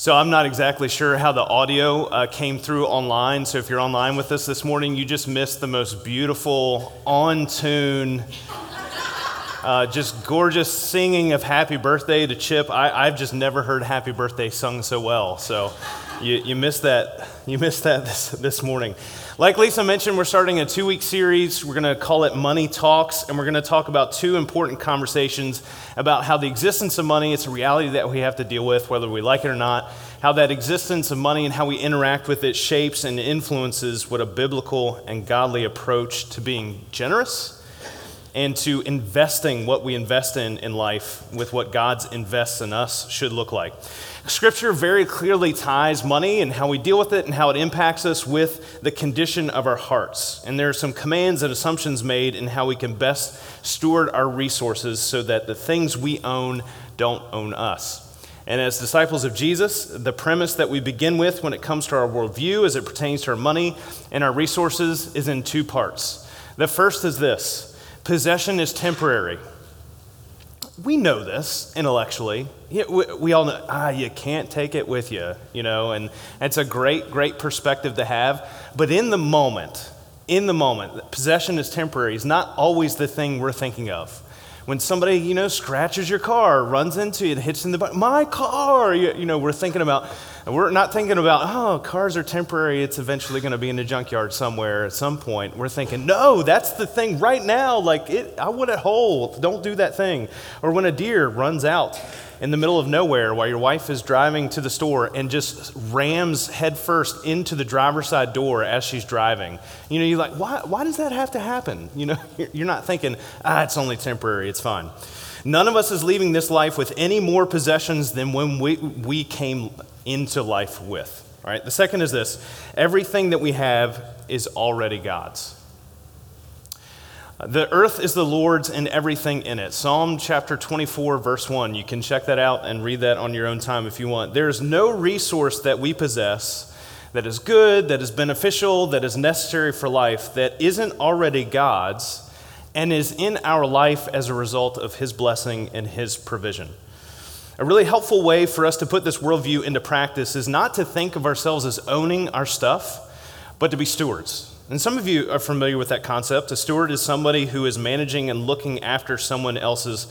So I'm not exactly sure how the audio uh, came through online. So if you're online with us this morning, you just missed the most beautiful, on tune, uh, just gorgeous singing of Happy Birthday to Chip. I, have just never heard Happy Birthday sung so well. So you, you missed that. You missed that this, this morning. Like Lisa mentioned, we're starting a two week series. We're going to call it Money Talks, and we're going to talk about two important conversations about how the existence of money, it's a reality that we have to deal with, whether we like it or not, how that existence of money and how we interact with it shapes and influences what a biblical and godly approach to being generous and to investing what we invest in in life with what God invests in us should look like. Scripture very clearly ties money and how we deal with it and how it impacts us with the condition of our hearts. And there are some commands and assumptions made in how we can best steward our resources so that the things we own don't own us. And as disciples of Jesus, the premise that we begin with when it comes to our worldview as it pertains to our money and our resources is in two parts. The first is this possession is temporary we know this intellectually. We, all know, ah, you can't take it with you, you know, and it's a great, great perspective to have. But in the moment, in the moment, possession is temporary, is not always the thing we're thinking of. When somebody, you know, scratches your car, runs into it, hits in the butt, my car, you, you know, we're thinking about, we're not thinking about, oh, cars are temporary. It's eventually going to be in a junkyard somewhere at some point. We're thinking, no, that's the thing right now. Like, it, I want it whole. Don't do that thing. Or when a deer runs out in the middle of nowhere while your wife is driving to the store and just rams headfirst into the driver's side door as she's driving. You know, you're like, why, why does that have to happen? You know, you're not thinking, ah, it's only temporary, it's fine. None of us is leaving this life with any more possessions than when we, we came into life with. All right. The second is this everything that we have is already God's. The earth is the Lord's and everything in it. Psalm chapter 24, verse 1. You can check that out and read that on your own time if you want. There is no resource that we possess that is good, that is beneficial, that is necessary for life that isn't already God's and is in our life as a result of His blessing and His provision. A really helpful way for us to put this worldview into practice is not to think of ourselves as owning our stuff, but to be stewards. And some of you are familiar with that concept. A steward is somebody who is managing and looking after someone else's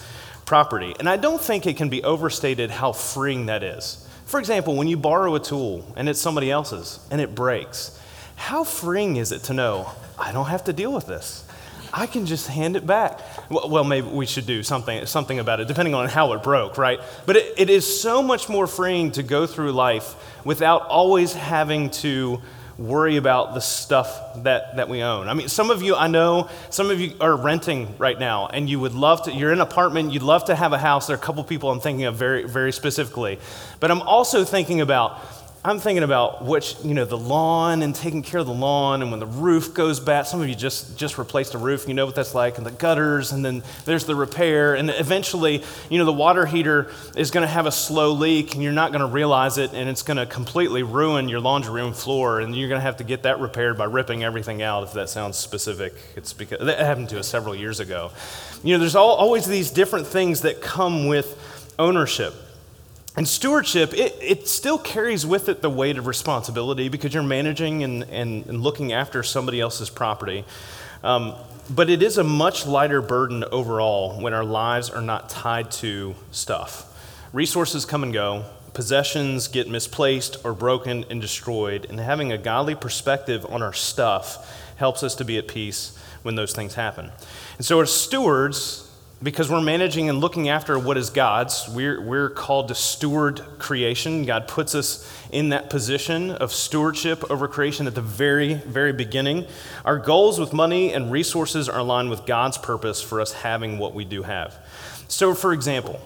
property. And I don't think it can be overstated how freeing that is. For example, when you borrow a tool and it's somebody else's and it breaks, how freeing is it to know, I don't have to deal with this? I can just hand it back. Well, maybe we should do something, something about it, depending on how it broke, right? But it, it is so much more freeing to go through life without always having to worry about the stuff that, that we own. I mean, some of you, I know, some of you are renting right now, and you would love to, you're in an apartment, you'd love to have a house. There are a couple people I'm thinking of very, very specifically. But I'm also thinking about, I'm thinking about which, you know, the lawn and taking care of the lawn, and when the roof goes bad, some of you just, just replaced a roof, you know what that's like, and the gutters, and then there's the repair, and eventually, you know, the water heater is going to have a slow leak, and you're not going to realize it, and it's going to completely ruin your laundry room floor, and you're going to have to get that repaired by ripping everything out, if that sounds specific. It's because that happened to us several years ago. You know, there's all, always these different things that come with ownership. And stewardship, it, it still carries with it the weight of responsibility because you're managing and, and, and looking after somebody else's property. Um, but it is a much lighter burden overall when our lives are not tied to stuff. Resources come and go, possessions get misplaced or broken and destroyed, and having a godly perspective on our stuff helps us to be at peace when those things happen. And so, as stewards, because we're managing and looking after what is God's. We're, we're called to steward creation. God puts us in that position of stewardship over creation at the very, very beginning. Our goals with money and resources are aligned with God's purpose for us having what we do have. So, for example,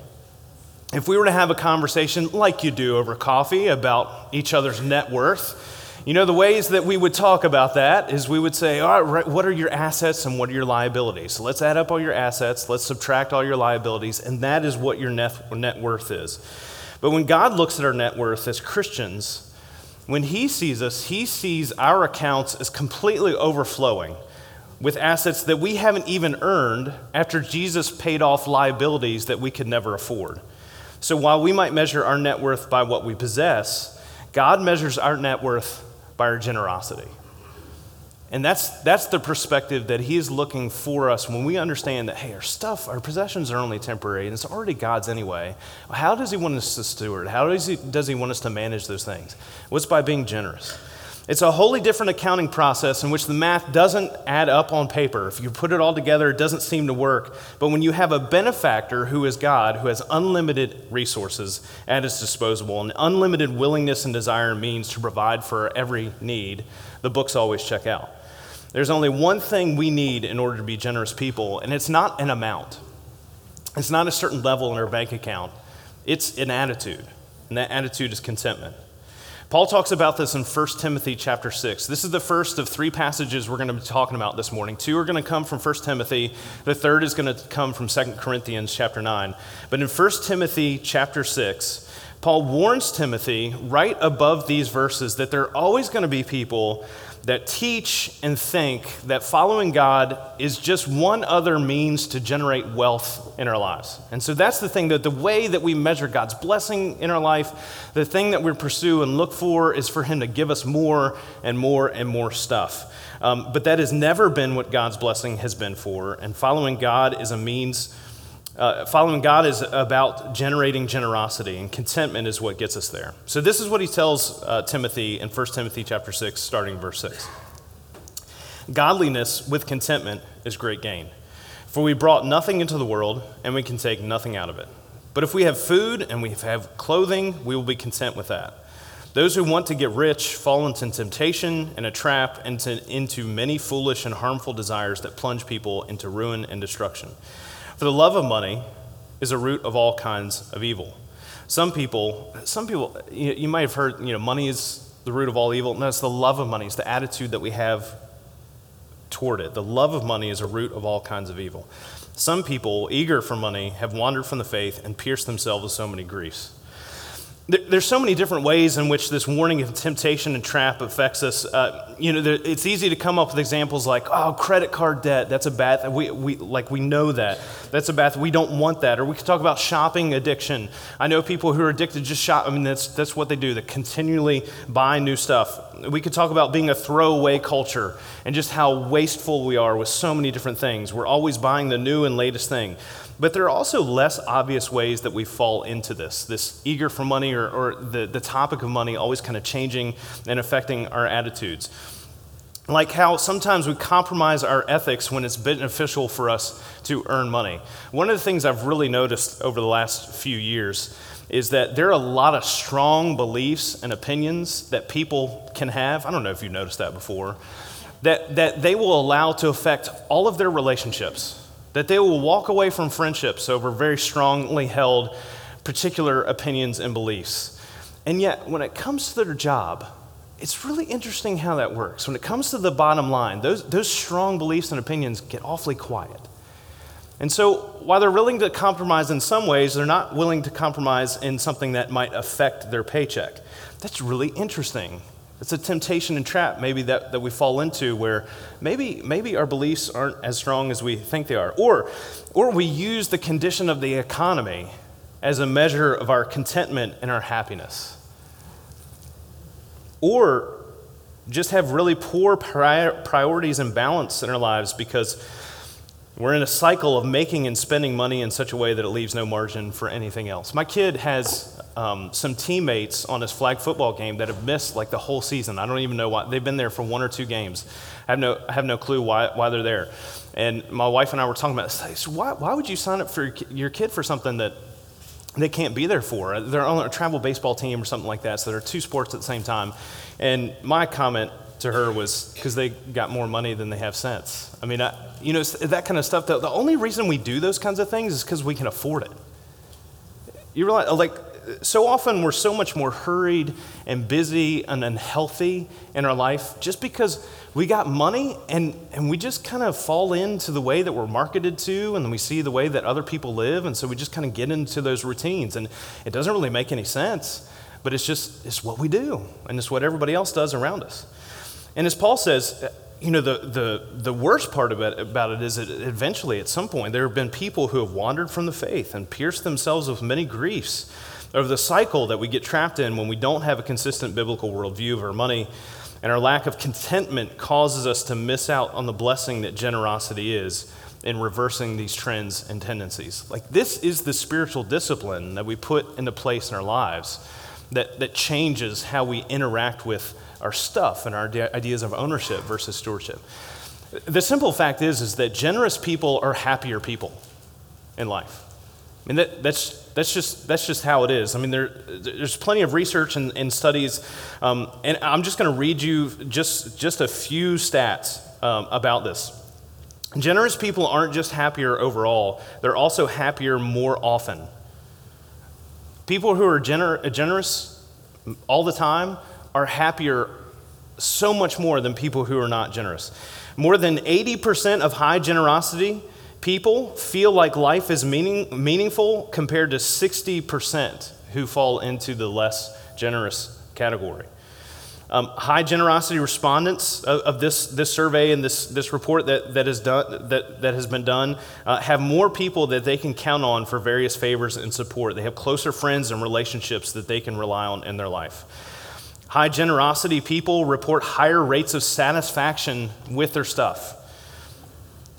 if we were to have a conversation like you do over coffee about each other's net worth, you know, the ways that we would talk about that is we would say, all right, what are your assets and what are your liabilities? So let's add up all your assets, let's subtract all your liabilities, and that is what your net, net worth is. But when God looks at our net worth as Christians, when He sees us, He sees our accounts as completely overflowing with assets that we haven't even earned after Jesus paid off liabilities that we could never afford. So while we might measure our net worth by what we possess, God measures our net worth by our generosity. And that's, that's the perspective that he is looking for us when we understand that, hey, our stuff, our possessions are only temporary and it's already God's anyway. How does he want us to steward? How does he, does he want us to manage those things? What's by being generous? It's a wholly different accounting process in which the math doesn't add up on paper. If you put it all together, it doesn't seem to work. But when you have a benefactor who is God, who has unlimited resources at his disposal, and unlimited willingness and desire and means to provide for every need, the books always check out. There's only one thing we need in order to be generous people, and it's not an amount. It's not a certain level in our bank account. It's an attitude, and that attitude is contentment. Paul talks about this in 1 Timothy chapter 6. This is the first of three passages we're going to be talking about this morning. Two are going to come from 1 Timothy. The third is going to come from 2 Corinthians chapter 9. But in 1 Timothy chapter 6, Paul warns Timothy right above these verses that there are always going to be people that teach and think that following God is just one other means to generate wealth in our lives. And so that's the thing that the way that we measure God's blessing in our life, the thing that we pursue and look for is for Him to give us more and more and more stuff. Um, but that has never been what God's blessing has been for. And following God is a means uh, following God is about generating generosity, and contentment is what gets us there. So this is what he tells uh, Timothy in 1 Timothy chapter 6, starting verse 6. Godliness with contentment is great gain. For we brought nothing into the world, and we can take nothing out of it. But if we have food and we have clothing, we will be content with that. Those who want to get rich fall into temptation and a trap and into, into many foolish and harmful desires that plunge people into ruin and destruction. For the love of money is a root of all kinds of evil. Some people, some people, you, you might have heard, you know, money is the root of all evil. No, it's the love of money. It's the attitude that we have toward it. The love of money is a root of all kinds of evil. Some people, eager for money, have wandered from the faith and pierced themselves with so many griefs. There's so many different ways in which this warning of temptation and trap affects us. Uh, you know, it's easy to come up with examples like, "Oh, credit card debt. That's a bad. Th- we, we like we know that. That's a bad. We don't want that." Or we could talk about shopping addiction. I know people who are addicted just shop. I mean, that's that's what they do. They continually buy new stuff. We could talk about being a throwaway culture and just how wasteful we are with so many different things. We're always buying the new and latest thing. But there are also less obvious ways that we fall into this this eager for money or, or the, the topic of money always kind of changing and affecting our attitudes. Like how sometimes we compromise our ethics when it's beneficial for us to earn money. One of the things I've really noticed over the last few years is that there are a lot of strong beliefs and opinions that people can have. I don't know if you've noticed that before, that, that they will allow to affect all of their relationships that they will walk away from friendships over very strongly held particular opinions and beliefs. And yet, when it comes to their job, it's really interesting how that works. When it comes to the bottom line, those, those strong beliefs and opinions get awfully quiet. And so, while they're willing to compromise in some ways, they're not willing to compromise in something that might affect their paycheck. That's really interesting it's a temptation and trap maybe that, that we fall into where maybe, maybe our beliefs aren't as strong as we think they are. Or, or we use the condition of the economy as a measure of our contentment and our happiness. Or just have really poor priorities and balance in our lives because we're in a cycle of making and spending money in such a way that it leaves no margin for anything else. My kid has um, some teammates on his flag football game that have missed like the whole season. I don't even know why. They've been there for one or two games. I have no, I have no clue why, why they're there. And my wife and I were talking about this. Why, why would you sign up for your kid for something that they can't be there for? They're on a travel baseball team or something like that. So there are two sports at the same time. And my comment to her was because they got more money than they have sense. I mean, I, you know, that kind of stuff. The, the only reason we do those kinds of things is because we can afford it. You realize, like, so often we're so much more hurried and busy and unhealthy in our life just because we got money and, and we just kind of fall into the way that we're marketed to and we see the way that other people live. And so we just kind of get into those routines. And it doesn't really make any sense but it's just it's what we do and it's what everybody else does around us. And as paul says you know, the, the, the worst part about, about it is that eventually, at some point, there have been people who have wandered from the faith and pierced themselves with many griefs over the cycle that we get trapped in when we don't have a consistent biblical worldview of our money. And our lack of contentment causes us to miss out on the blessing that generosity is in reversing these trends and tendencies. Like, this is the spiritual discipline that we put into place in our lives that, that changes how we interact with our stuff and our ideas of ownership versus stewardship. The simple fact is, is that generous people are happier people in life. I mean, that, that's, that's, just, that's just how it is. I mean, there, there's plenty of research and, and studies, um, and I'm just going to read you just, just a few stats um, about this. Generous people aren't just happier overall, they're also happier more often. People who are gener- generous all the time are happier so much more than people who are not generous. More than 80% of high generosity people feel like life is meaning, meaningful compared to 60% who fall into the less generous category. Um, high generosity respondents of, of, this, this survey and this, this report that, that, is done, that, that has been done uh, have more people that they can count on for various favors and support. They have closer friends and relationships that they can rely on in their life. High generosity people report higher rates of satisfaction with their stuff.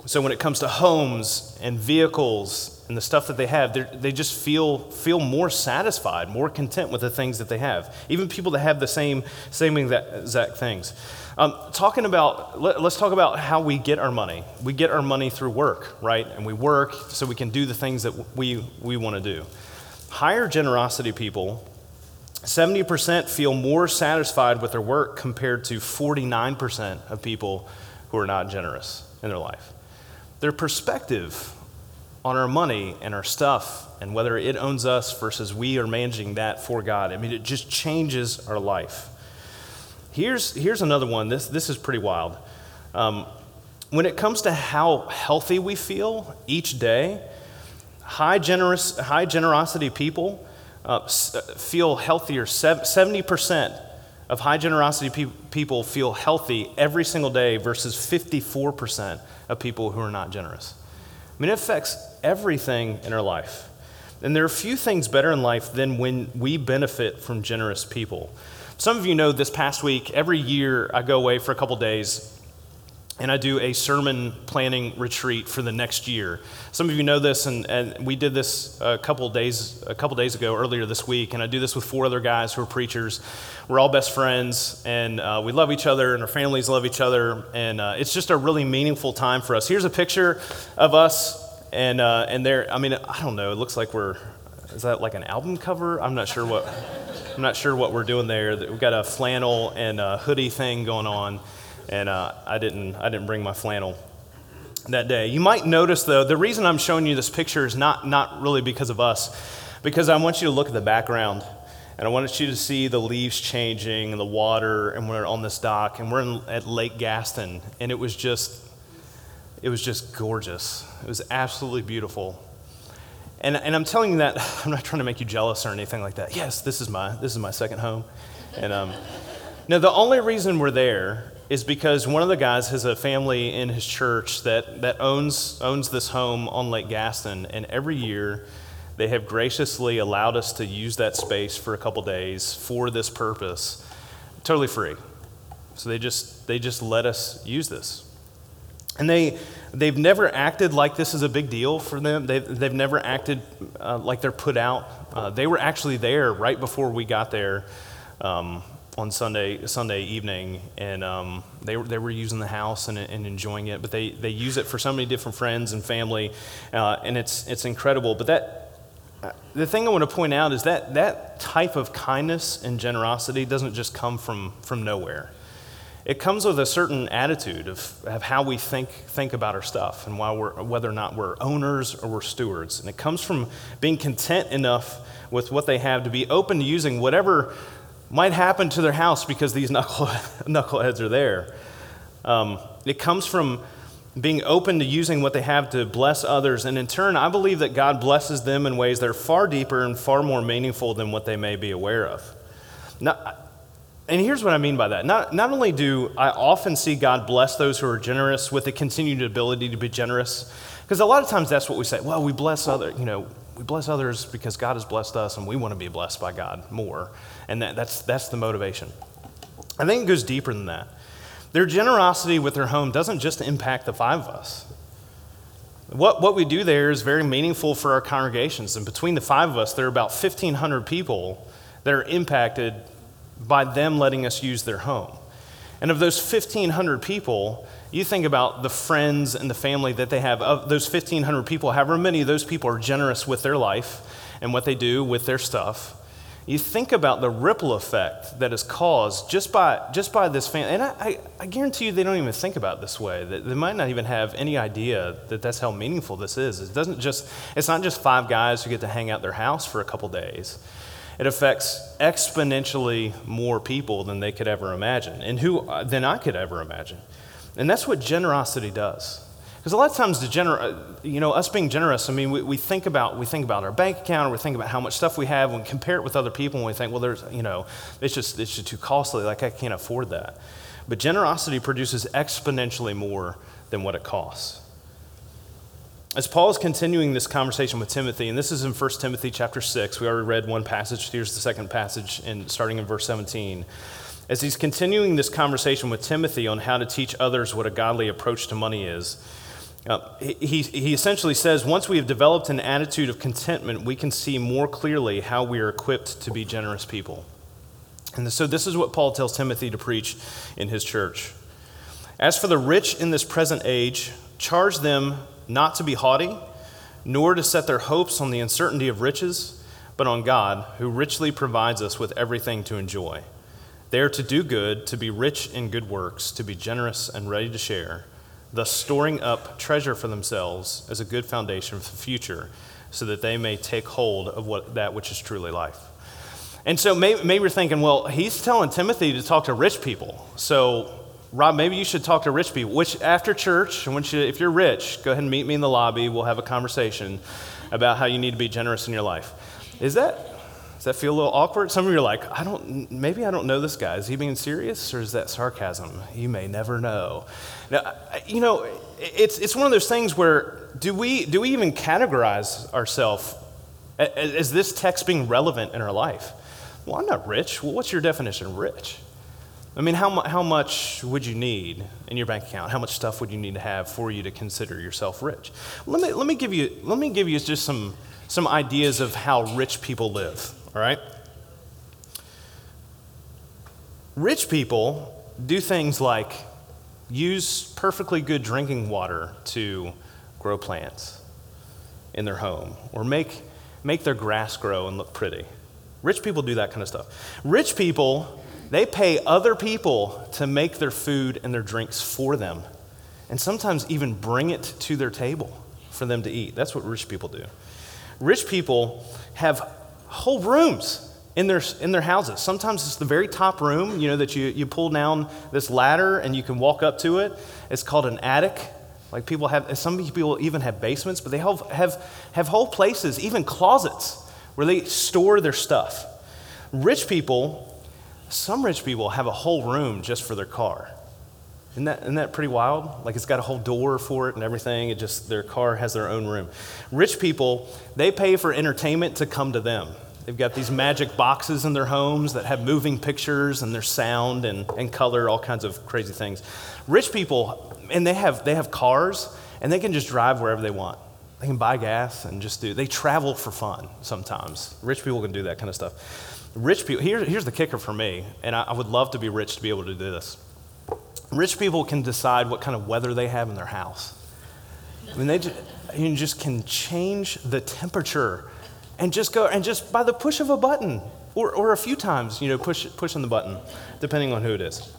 So when it comes to homes and vehicles and the stuff that they have, they just feel, feel more satisfied, more content with the things that they have. Even people that have the same, same exact things. Um, talking about, let, us talk about how we get our money. We get our money through work, right? And we work so we can do the things that we, we want to do. Higher generosity people, 70% feel more satisfied with their work compared to 49% of people who are not generous in their life their perspective on our money and our stuff and whether it owns us versus we are managing that for God. I mean, it just changes our life. Here's, here's another one. This, this is pretty wild. Um, when it comes to how healthy we feel each day, high, generous, high generosity people uh, feel healthier. 70% of high generosity pe- people feel healthy every single day versus 54% of people who are not generous. I mean, it affects everything in our life. And there are few things better in life than when we benefit from generous people. Some of you know this past week, every year I go away for a couple days and I do a sermon planning retreat for the next year. Some of you know this, and, and we did this a couple days a couple days ago, earlier this week, and I do this with four other guys who are preachers. We're all best friends, and uh, we love each other, and our families love each other, and uh, it's just a really meaningful time for us. Here's a picture of us, and uh, and there. I mean, I don't know. It looks like we're. Is that like an album cover? I'm not sure what. I'm not sure what we're doing there. We've got a flannel and a hoodie thing going on and uh, I didn't I didn't bring my flannel that day. You might notice though the reason I'm showing you this picture is not not really because of us, because I want you to look at the background. And I want you to see the leaves changing and the water, and we're on this dock, and we're in, at Lake Gaston, and it was just, it was just gorgeous. It was absolutely beautiful. And, and I'm telling you that I'm not trying to make you jealous or anything like that. Yes, this is my this is my second home, and um, no, the only reason we're there is because one of the guys has a family in his church that, that owns, owns this home on Lake Gaston, and every year they have graciously allowed us to use that space for a couple days for this purpose, totally free. So they just, they just let us use this. And they, they've never acted like this is a big deal for them. They've, they've never acted uh, like they're put out. Uh, they were actually there right before we got there. Um, on Sunday Sunday evening, and um, they, they were using the house and, and, enjoying it. But they, they use it for so many different friends and family, uh, and it's it's incredible. But that uh, the thing I want to point out is that that type of kindness and generosity doesn't just come from from nowhere. It comes with a certain attitude of, of how we think think about our stuff and why we're, whether or not we're owners or we're stewards. And it comes from being content enough with what they have to be open to using whatever might happen to their house because these knuckle, knuckleheads are there. Um, it comes from being open to using what they have to bless others. And in turn, I believe that God blesses them in ways that are far deeper and far more meaningful than what they may be aware of. Now, and here's what I mean by that. Not, not only do I often see God bless those who are generous with the continued ability to be generous, because a lot of times that's what we say. Well, we bless other, you know, we bless others because God has blessed us and we want to be blessed by God more. And that, that's, that's the motivation. I think it goes deeper than that. Their generosity with their home doesn't just impact the five of us. What, what we do there is very meaningful for our congregations. And between the five of us, there are about 1,500 people that are impacted by them letting us use their home. And of those 1,500 people, you think about the friends and the family that they have. Of those 1,500 people, however many of those people are generous with their life and what they do with their stuff, you think about the ripple effect that is caused just by, just by this family. And I, I, I guarantee you they don't even think about this way. They might not even have any idea that that's how meaningful this is. It doesn't just, it's not just five guys who get to hang out their house for a couple days it affects exponentially more people than they could ever imagine and who uh, than I could ever imagine. And that's what generosity does. Because a lot of times, the gener- uh, you know, us being generous, I mean, we, we, think about, we think about our bank account, or we think about how much stuff we have, and compare it with other people, and we think, well, there's, you know, it's just, it's just too costly, like I can't afford that. But generosity produces exponentially more than what it costs. As Paul is continuing this conversation with Timothy, and this is in 1 Timothy chapter 6, we already read one passage. Here's the second passage, in, starting in verse 17. As he's continuing this conversation with Timothy on how to teach others what a godly approach to money is, uh, he, he essentially says once we have developed an attitude of contentment, we can see more clearly how we are equipped to be generous people. And so, this is what Paul tells Timothy to preach in his church. As for the rich in this present age, charge them not to be haughty, nor to set their hopes on the uncertainty of riches, but on God, who richly provides us with everything to enjoy. They are to do good, to be rich in good works, to be generous and ready to share, thus storing up treasure for themselves as a good foundation for the future, so that they may take hold of what, that which is truly life. And so maybe, maybe you're thinking, well, he's telling Timothy to talk to rich people. So Rob, maybe you should talk to rich people. Which after church, you, if you're rich, go ahead and meet me in the lobby. We'll have a conversation about how you need to be generous in your life. Is that does that feel a little awkward? Some of you are like, I don't. Maybe I don't know this guy. Is he being serious or is that sarcasm? You may never know. Now, you know, it's it's one of those things where do we do we even categorize ourselves as this text being relevant in our life? Well, I'm not rich. Well, what's your definition of rich? I mean, how, how much would you need in your bank account? How much stuff would you need to have for you to consider yourself rich? Let me, let me, give, you, let me give you just some, some ideas of how rich people live, all right? Rich people do things like use perfectly good drinking water to grow plants in their home or make, make their grass grow and look pretty. Rich people do that kind of stuff. Rich people they pay other people to make their food and their drinks for them, and sometimes even bring it to their table for them to eat. That's what rich people do. Rich people have whole rooms in their, in their houses. Sometimes it's the very top room, you know, that you, you pull down this ladder and you can walk up to it. It's called an attic. Like people have, some people even have basements, but they have, have, have whole places, even closets, where they store their stuff. Rich people some rich people have a whole room just for their car. Isn't that, isn't that pretty wild? Like it's got a whole door for it and everything. It just, their car has their own room. Rich people, they pay for entertainment to come to them. They've got these magic boxes in their homes that have moving pictures and their sound and, and color, all kinds of crazy things. Rich people, and they have, they have cars and they can just drive wherever they want. They can buy gas and just do, they travel for fun sometimes. Rich people can do that kind of stuff. Rich people, here, here's the kicker for me, and I, I would love to be rich to be able to do this. Rich people can decide what kind of weather they have in their house. I mean, they just, you just can change the temperature and just go, and just by the push of a button, or, or a few times, you know, push, pushing the button, depending on who it is.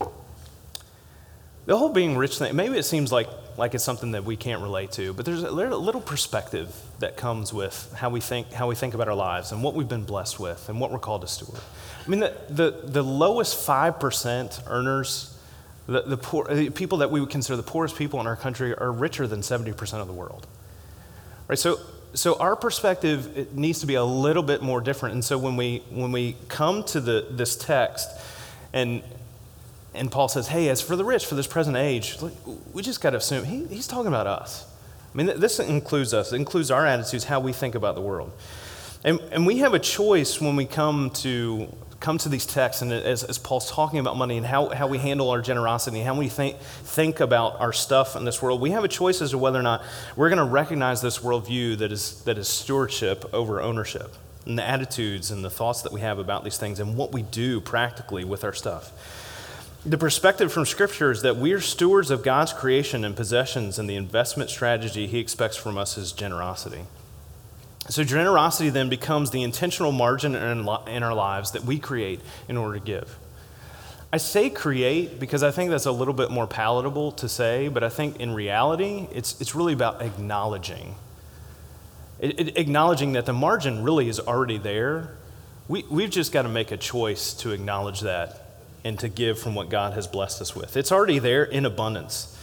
The whole being rich thing, maybe it seems like, like it's something that we can't relate to, but there's a little perspective that comes with how we think, how we think about our lives and what we've been blessed with and what we're called to steward. I mean, the, the, the lowest 5% earners, the, the, poor, the people that we would consider the poorest people in our country are richer than 70% of the world. Right? So, so our perspective needs to be a little bit more different. And so when we, when we come to the, this text, And, and Paul says, hey, as for the rich, for this present age, we just got to assume he, he's talking about us. I mean, this includes us, it includes our attitudes, how we think about the world. And, and we have a choice when we come to come to these texts and as, as Paul's talking about money and how, how we handle our generosity how we think, think about our stuff in this world, we have a choice as to whether or not we're going to recognize this worldview that is, that is stewardship over ownership and the attitudes and the thoughts that we have about these things and what we do practically with our stuff. The perspective from Scripture is that we are stewards of God's creation and possessions, and the investment strategy He expects from us is generosity. So, generosity then becomes the intentional margin in our lives that we create in order to give. I say create because I think that's a little bit more palatable to say, but I think in reality, it's, it's really about acknowledging. It, it, acknowledging that the margin really is already there. We, we've just got to make a choice to acknowledge that and to give from what God has blessed us with. It's already there in abundance.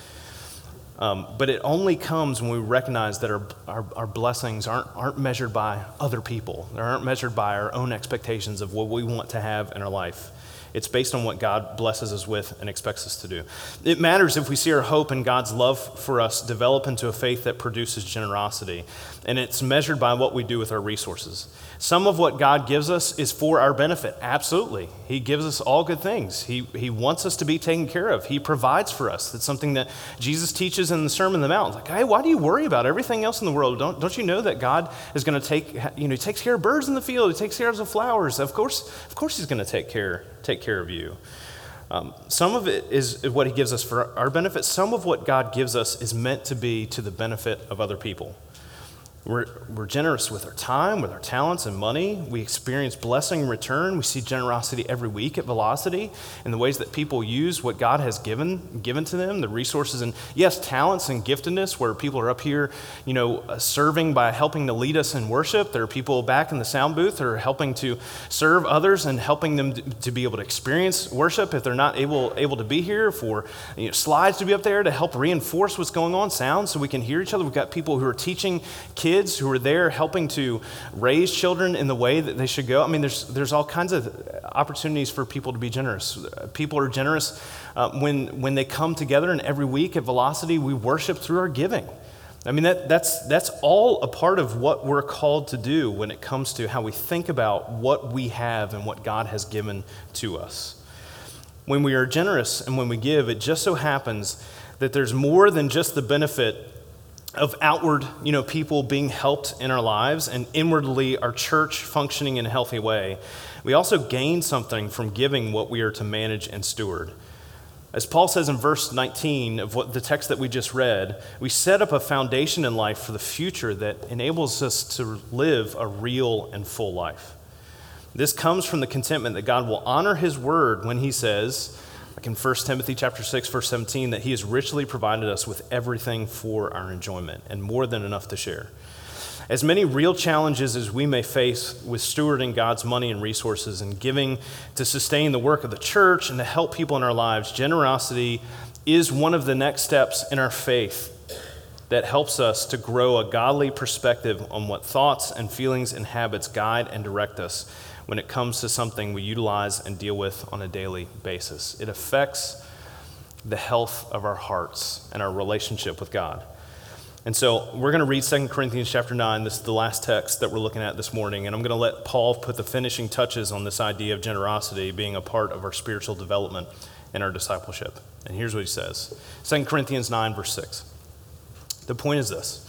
Um, but it only comes when we recognize that our, our, our, blessings aren't, aren't measured by other people. They aren't measured by our own expectations of what we want to have in our life. It's based on what God blesses us with and expects us to do. It matters if we see our hope and God's love for us develop into a faith that produces generosity. And it's measured by what we do with our resources. Some of what God gives us is for our benefit. Absolutely. He gives us all good things. He, he wants us to be taken care of. He provides for us. That's something that Jesus teaches in the Sermon on the Mount. Like, hey, why do you worry about everything else in the world? Don't, don't you know that God is going to take, you know, he takes care of birds in the field. He takes care of the flowers. Of course, of course he's going to take care, take care of you. Um, some of it is what he gives us for our benefit. Some of what God gives us is meant to be to the benefit of other people. We're, we're generous with our time, with our talents and money. We experience blessing in return. We see generosity every week at Velocity in the ways that people use what God has given, given to them, the resources and, yes, talents and giftedness, where people are up here, you know, uh, serving by helping to lead us in worship. There are people back in the sound booth that are helping to serve others and helping them to be able to experience worship if they're not able, able to be here, for you know, slides to be up there to help reinforce what's going on, sound, so we can hear each other. We've got people who are teaching kids kids who are there helping to raise children in the way that they should go. I mean, there's, there's all kinds of opportunities for people to be generous. People are generous uh, when, when they come together, and every week at Velocity, we worship through our giving. I mean, that, that's, that's all a part of what we're called to do when it comes to how we think about what we have and what God has given to us. When we are generous and when we give, it just so happens that there's more than just the benefit of outward, you know, people being helped in our lives and inwardly our church functioning in a healthy way, we also gain something from giving what we are to manage and steward. As Paul says in verse 19 of what the text that we just read, we set up a foundation in life for the future that enables us to live a real and full life. This comes from the contentment that God will honor his word when he says, like in 1 Timothy chapter 6 verse 17 that he has richly provided us with everything for our enjoyment and more than enough to share. As many real challenges as we may face with stewarding God's money and resources and giving to sustain the work of the church and to help people in our lives, generosity is one of the next steps in our faith that helps us to grow a godly perspective on what thoughts and feelings and habits guide and direct us when it comes to something we utilize and deal with on a daily basis. It affects the health of our hearts and our relationship with God. And so we're going to read 2 Corinthians chapter 9. This is the last text that we're looking at this morning. And I'm going to let Paul put the finishing touches on this idea of generosity being a part of our spiritual development and our discipleship. And here's what he says 2 Corinthians 9, verse 6. The point is this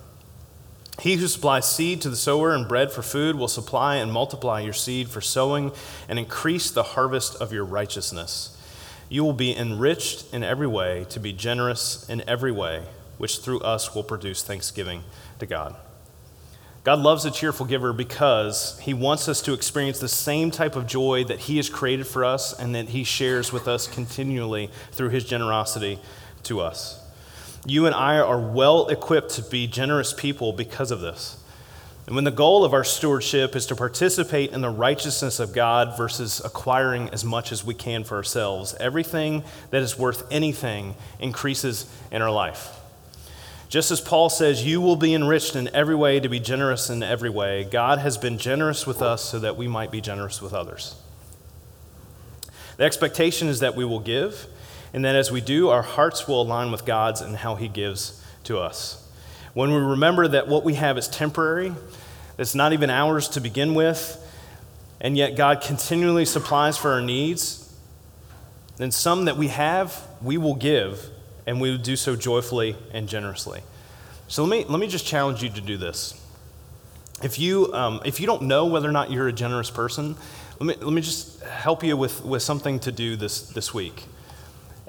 He who supplies seed to the sower and bread for food will supply and multiply your seed for sowing and increase the harvest of your righteousness. You will be enriched in every way to be generous in every way, which through us will produce thanksgiving to God. God loves a cheerful giver because he wants us to experience the same type of joy that he has created for us and that he shares with us continually through his generosity to us. You and I are well equipped to be generous people because of this. And when the goal of our stewardship is to participate in the righteousness of God versus acquiring as much as we can for ourselves, everything that is worth anything increases in our life. Just as Paul says, you will be enriched in every way to be generous in every way, God has been generous with us so that we might be generous with others. The expectation is that we will give, and that as we do, our hearts will align with God's and how He gives to us. When we remember that what we have is temporary, it's not even ours to begin with, and yet God continually supplies for our needs, then some that we have, we will give and we will do so joyfully and generously. So let me, let me just challenge you to do this. If you, um, if you don't know whether or not you're a generous person, let me, let me just help you with, with something to do this, this week.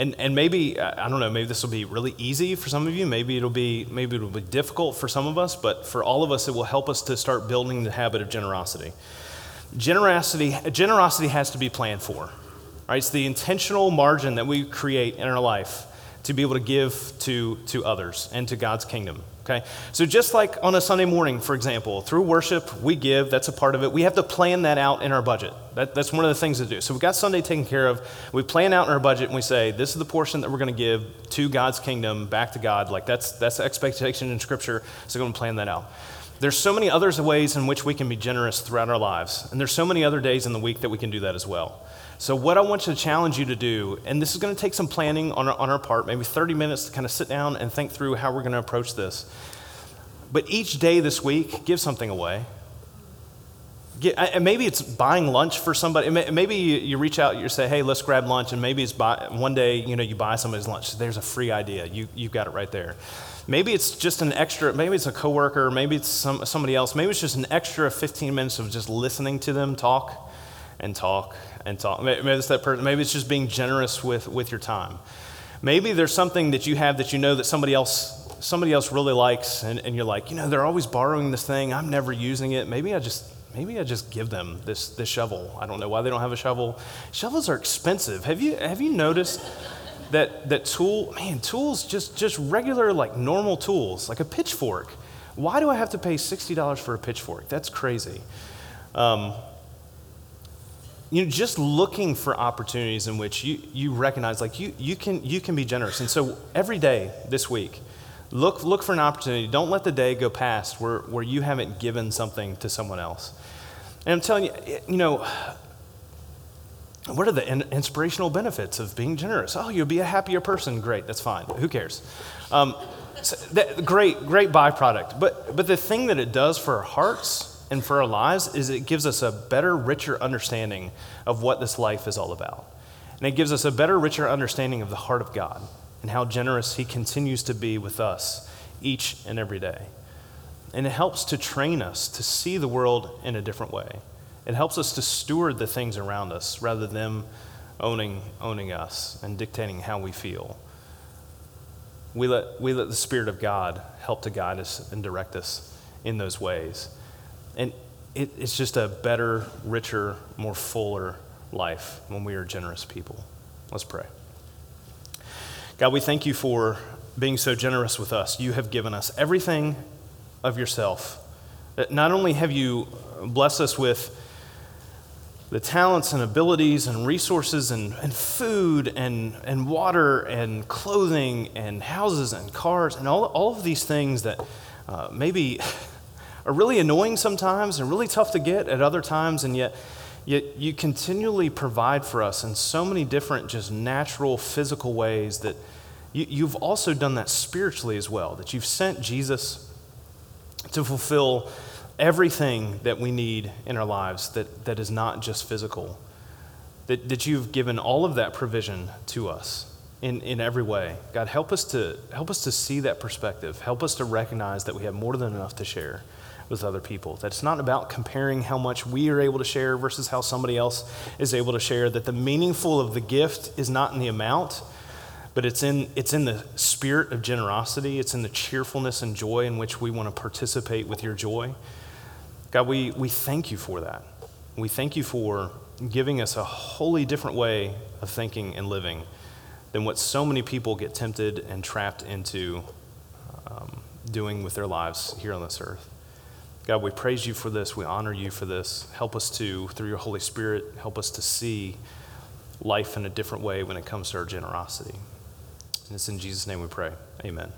And, and maybe, uh, I don't know, maybe this will be really easy for some of you. Maybe it'll, be, maybe it'll be difficult for some of us, but for all of us, it will help us to start building the habit of generosity. Generosity, generosity has to be planned for. Right? It's the intentional margin that we create in our life to be able to give to, to others and to God's kingdom. Okay? So, just like on a Sunday morning, for example, through worship, we give, that's a part of it. We have to plan that out in our budget. That, that's one of the things to do. So, we've got Sunday taken care of. We plan out in our budget and we say, this is the portion that we're going to give to God's kingdom, back to God. Like, that's, that's the expectation in Scripture. So, we're going to plan that out. There's so many other ways in which we can be generous throughout our lives. And there's so many other days in the week that we can do that as well. So, what I want to challenge you to do, and this is going to take some planning on our, on our part, maybe 30 minutes to kind of sit down and think through how we're going to approach this. But each day this week, give something away. Get, and maybe it's buying lunch for somebody. Maybe you, reach out, you say, "Hey, let's grab lunch," and maybe it's buy, one day, you know, you buy somebody's lunch. There's a free idea. You you've got it right there. Maybe it's just an extra. Maybe it's a coworker. Maybe it's some, somebody else. Maybe it's just an extra 15 minutes of just listening to them talk and talk and talk. Maybe it's that person. Maybe it's just being generous with, with your time. Maybe there's something that you have that you know that somebody else somebody else really likes, and, and you're like, you know, they're always borrowing this thing. I'm never using it. Maybe I just maybe I just give them this this shovel. I don't know why they don't have a shovel. Shovels are expensive. Have you have you noticed? that that tool man tools just just regular like normal tools like a pitchfork why do i have to pay $60 for a pitchfork that's crazy um, you know, just looking for opportunities in which you, you recognize like you, you, can, you can be generous. And so every day this week, look, look for an opportunity. Don't let the day go past where, where you haven't given something to someone else. And I'm telling you, you know, what are the in- inspirational benefits of being generous? Oh, you'll be a happier person. Great, that's fine. Who cares? Um, so that, great, great byproduct. But, but the thing that it does for our hearts and for our lives is it gives us a better, richer understanding of what this life is all about. And it gives us a better, richer understanding of the heart of God and how generous He continues to be with us each and every day. And it helps to train us to see the world in a different way. It helps us to steward the things around us rather than them owning, owning us and dictating how we feel. We let, we let the Spirit of God help to guide us and direct us in those ways. And it, it's just a better, richer, more fuller life when we are generous people. Let's pray. God, we thank you for being so generous with us. You have given us everything of yourself. Not only have you blessed us with the talents and abilities and resources and, and food and, and water and clothing and houses and cars and all, all of these things that uh, maybe are really annoying sometimes and really tough to get at other times, and yet, yet you continually provide for us in so many different, just natural, physical ways that you, you've also done that spiritually as well, that you've sent Jesus to fulfill everything that we need in our lives that, that is not just physical. That, that you've given all of that provision to us in, in every way. God, help us to help us to see that perspective. Help us to recognize that we have more than enough to share with other people. That it's not about comparing how much we are able to share versus how somebody else is able to share. That the meaningful of the gift is not in the amount, but it's in, it's in the spirit of generosity. It's in the cheerfulness and joy in which we want to participate with your joy. God, we, we thank you for that. We thank you for giving us a wholly different way of thinking and living than what so many people get tempted and trapped into um, doing with their lives here on this earth. God, we praise you for this. We honor you for this. Help us to, through your Holy Spirit, help us to see life in a different way when it comes to our generosity. And it's in Jesus' name we pray. Amen.